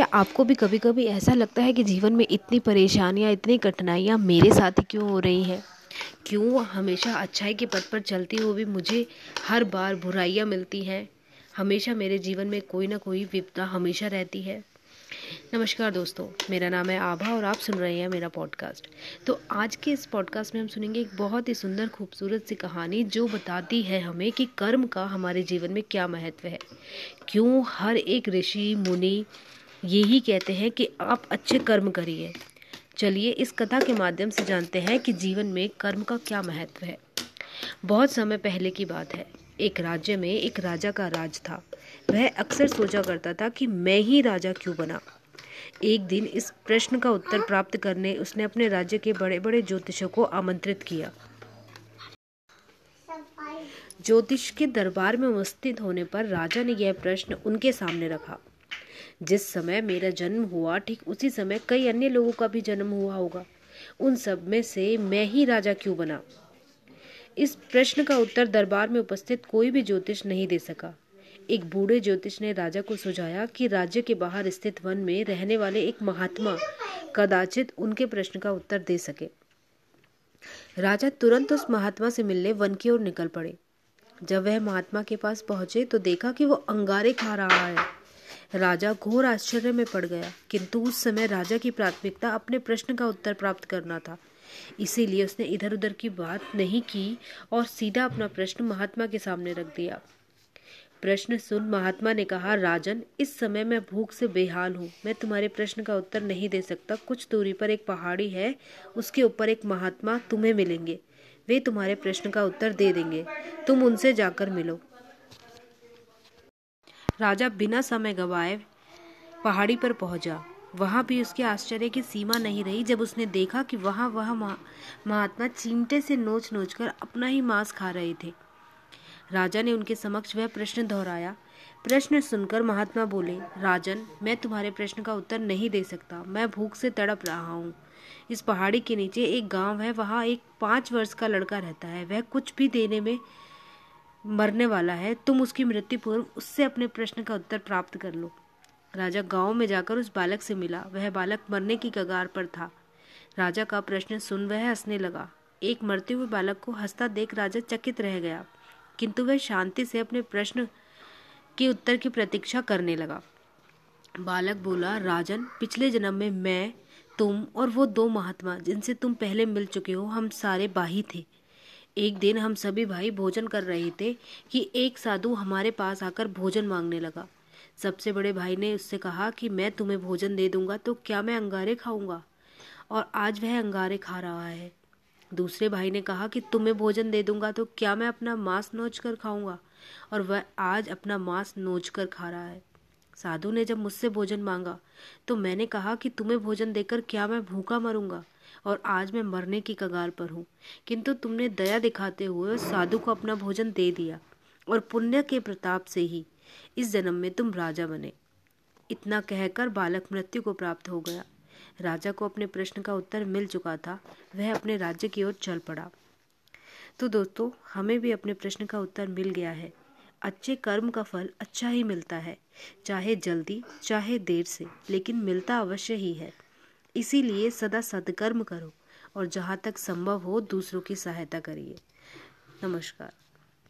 क्या आपको भी कभी कभी ऐसा लगता है कि जीवन में इतनी परेशानियाँ, इतनी कठिनाइयाँ मेरे साथ ही क्यों हो रही हैं? क्यों हमेशा अच्छाई के पथ पर चलती हुई भी मुझे हर बार बुराइयाँ मिलती हैं? हमेशा मेरे जीवन में कोई ना कोई विपदा हमेशा रहती है। नमस्कार दोस्तों, मेरा नाम है आभा और आप सुन रहे हैं मेरा पॉडकास्ट तो आज के इस पॉडकास्ट में हम सुनेंगे एक बहुत ही सुंदर, खूबसूरत सी कहानी जो बताती है हमें कि कर्म का हमारे जीवन में क्या महत्व है। क्यों हर एक ऋषि, मुनि यही कहते हैं कि आप अच्छे कर्म करिए। चलिए, इस कथा के माध्यम से जानते हैं कि जीवन में कर्म का क्या महत्व है। बहुत समय पहले की बात है। एक राज्य में एक राजा का राज था। वह अक्सर सोचा करता था कि मैं ही राजा क्यों बना। एक दिन इस प्रश्न का उत्तर प्राप्त करने उसने अपने राज्य के बड़े बड़े ज्योतिषों को आमंत्रित किया। ज्योतिष के दरबार में उपस्थित होने पर राजा ने यह प्रश्न उनके सामने रखा। जिस समय मेरा जन्म हुआ, ठीक उसी समय कई अन्य लोगों का भी जन्म हुआ होगा। उन सब में से मैं ही राजा क्यों बना? इस प्रश्न का उत्तर दरबार में उपस्थित कोई भी ज्योतिष नहीं दे सका। एक बूढ़े ज्योतिष ने राजा को सुझाया कि राज्य के बाहर स्थित वन में रहने वाले एक महात्मा कदाचित उनके प्रश्न का उत्तर दे सके। राजा तुरंत उस महात्मा से मिलने वन की ओर निकल पड़े। जब वह महात्मा के पास पहुँचे तो देखा कि वो अंगारे खा रहा है। राजा घोर आश्चर्य में पड़ गया, किंतु उस समय राजा की प्राथमिकता अपने प्रश्न का उत्तर प्राप्त करना था। इसीलिए उसने इधर उधर की बात नहीं की और सीधा अपना प्रश्न महात्मा के सामने रख दिया। प्रश्न सुन महात्मा ने कहा, राजन, इस समय मैं भूख से बेहाल हूँ। मैं तुम्हारे प्रश्न का उत्तर नहीं दे सकता। कुछ दूरी पर एक पहाड़ी है, उसके ऊपर एक महात्मा तुम्हें मिलेंगे। वे तुम्हारे प्रश्न का उत्तर दे देंगे। तुम उनसे जाकर मिलो। राजा बिना समय गवाए पहाड़ी पर पहुँचा। वहाँ भी उसके आश्चर्य की सीमा नहीं रही जब उसने देखा कि वहाँ वह महात्मा चिमटे से नोच नोच कर अपना ही मांस खा रहे थे। राजा ने उनके समक्ष वह प्रश्न दोहराया। प्रश्न सुनकर महात्मा बोले, राजन, मैं तुम्हारे प्रश्न का उत्तर नहीं दे सकता। मैं भूख से तड़प रहा हूँ। इस पहाड़ी के नीचे एक गाँव है। वहाँ एक पाँच वर्ष का लड़का रहता है। वह कुछ भी देने में मरने वाला है, तुम उसकी मृत्यु पूर्व उससे अपने प्रश्न का उत्तर प्राप्त कर लो। राजा गाँव में जाकर उस बालक से मिला। वह बालक मरने की कगार पर था। राजा का प्रश्न सुन वह हंसने लगा। एक मरते हुए बालक को हंसता देख राजा चकित रह गया, किंतु वह शांति से अपने प्रश्न के उत्तर की प्रतीक्षा करने लगा। बालक बोला, राजन, पिछले जन्म में मैं, तुम और वो दो महात्मा जिनसे तुम पहले मिल चुके हो, हम सारे बाही थे। एक दिन हम सभी भाई भोजन कर रहे थे कि एक साधु हमारे पास आकर भोजन मांगने लगा। सबसे बड़े भाई ने उससे कहा कि मैं तुम्हें भोजन दे दूँगा तो क्या मैं अंगारे खाऊँगा? और आज वह अंगारे खा रहा है। दूसरे भाई ने कहा कि तुम्हें भोजन दे दूँगा तो क्या मैं अपना मांस नोच कर खाऊँगा? और वह आज अपना मांस नोच कर खा रहा है। साधु ने जब मुझसे भोजन मांगा तो मैंने कहा कि तुम्हें भोजन देकर क्या मैं भूखा मरूँगा? और आज मैं मरने की कगार पर हूँ। किंतु तुमने दया दिखाते हुए उस साधु को अपना भोजन दे दिया और पुण्य के प्रताप से ही इस जन्म में तुम राजा बने। इतना कहकर बालक मृत्यु को प्राप्त हो गया। राजा को अपने प्रश्न का उत्तर मिल चुका था। वह अपने राज्य की ओर चल पड़ा। तो दोस्तों, हमें भी अपने प्रश्न का उत्तर मिल गया है। अच्छे कर्म का फल अच्छा ही मिलता है, चाहे जल्दी, चाहे देर से, लेकिन मिलता अवश्य ही है। इसीलिए सदा सदकर्म करो और जहाँ तक संभव हो दूसरों की सहायता करिए। नमस्कार।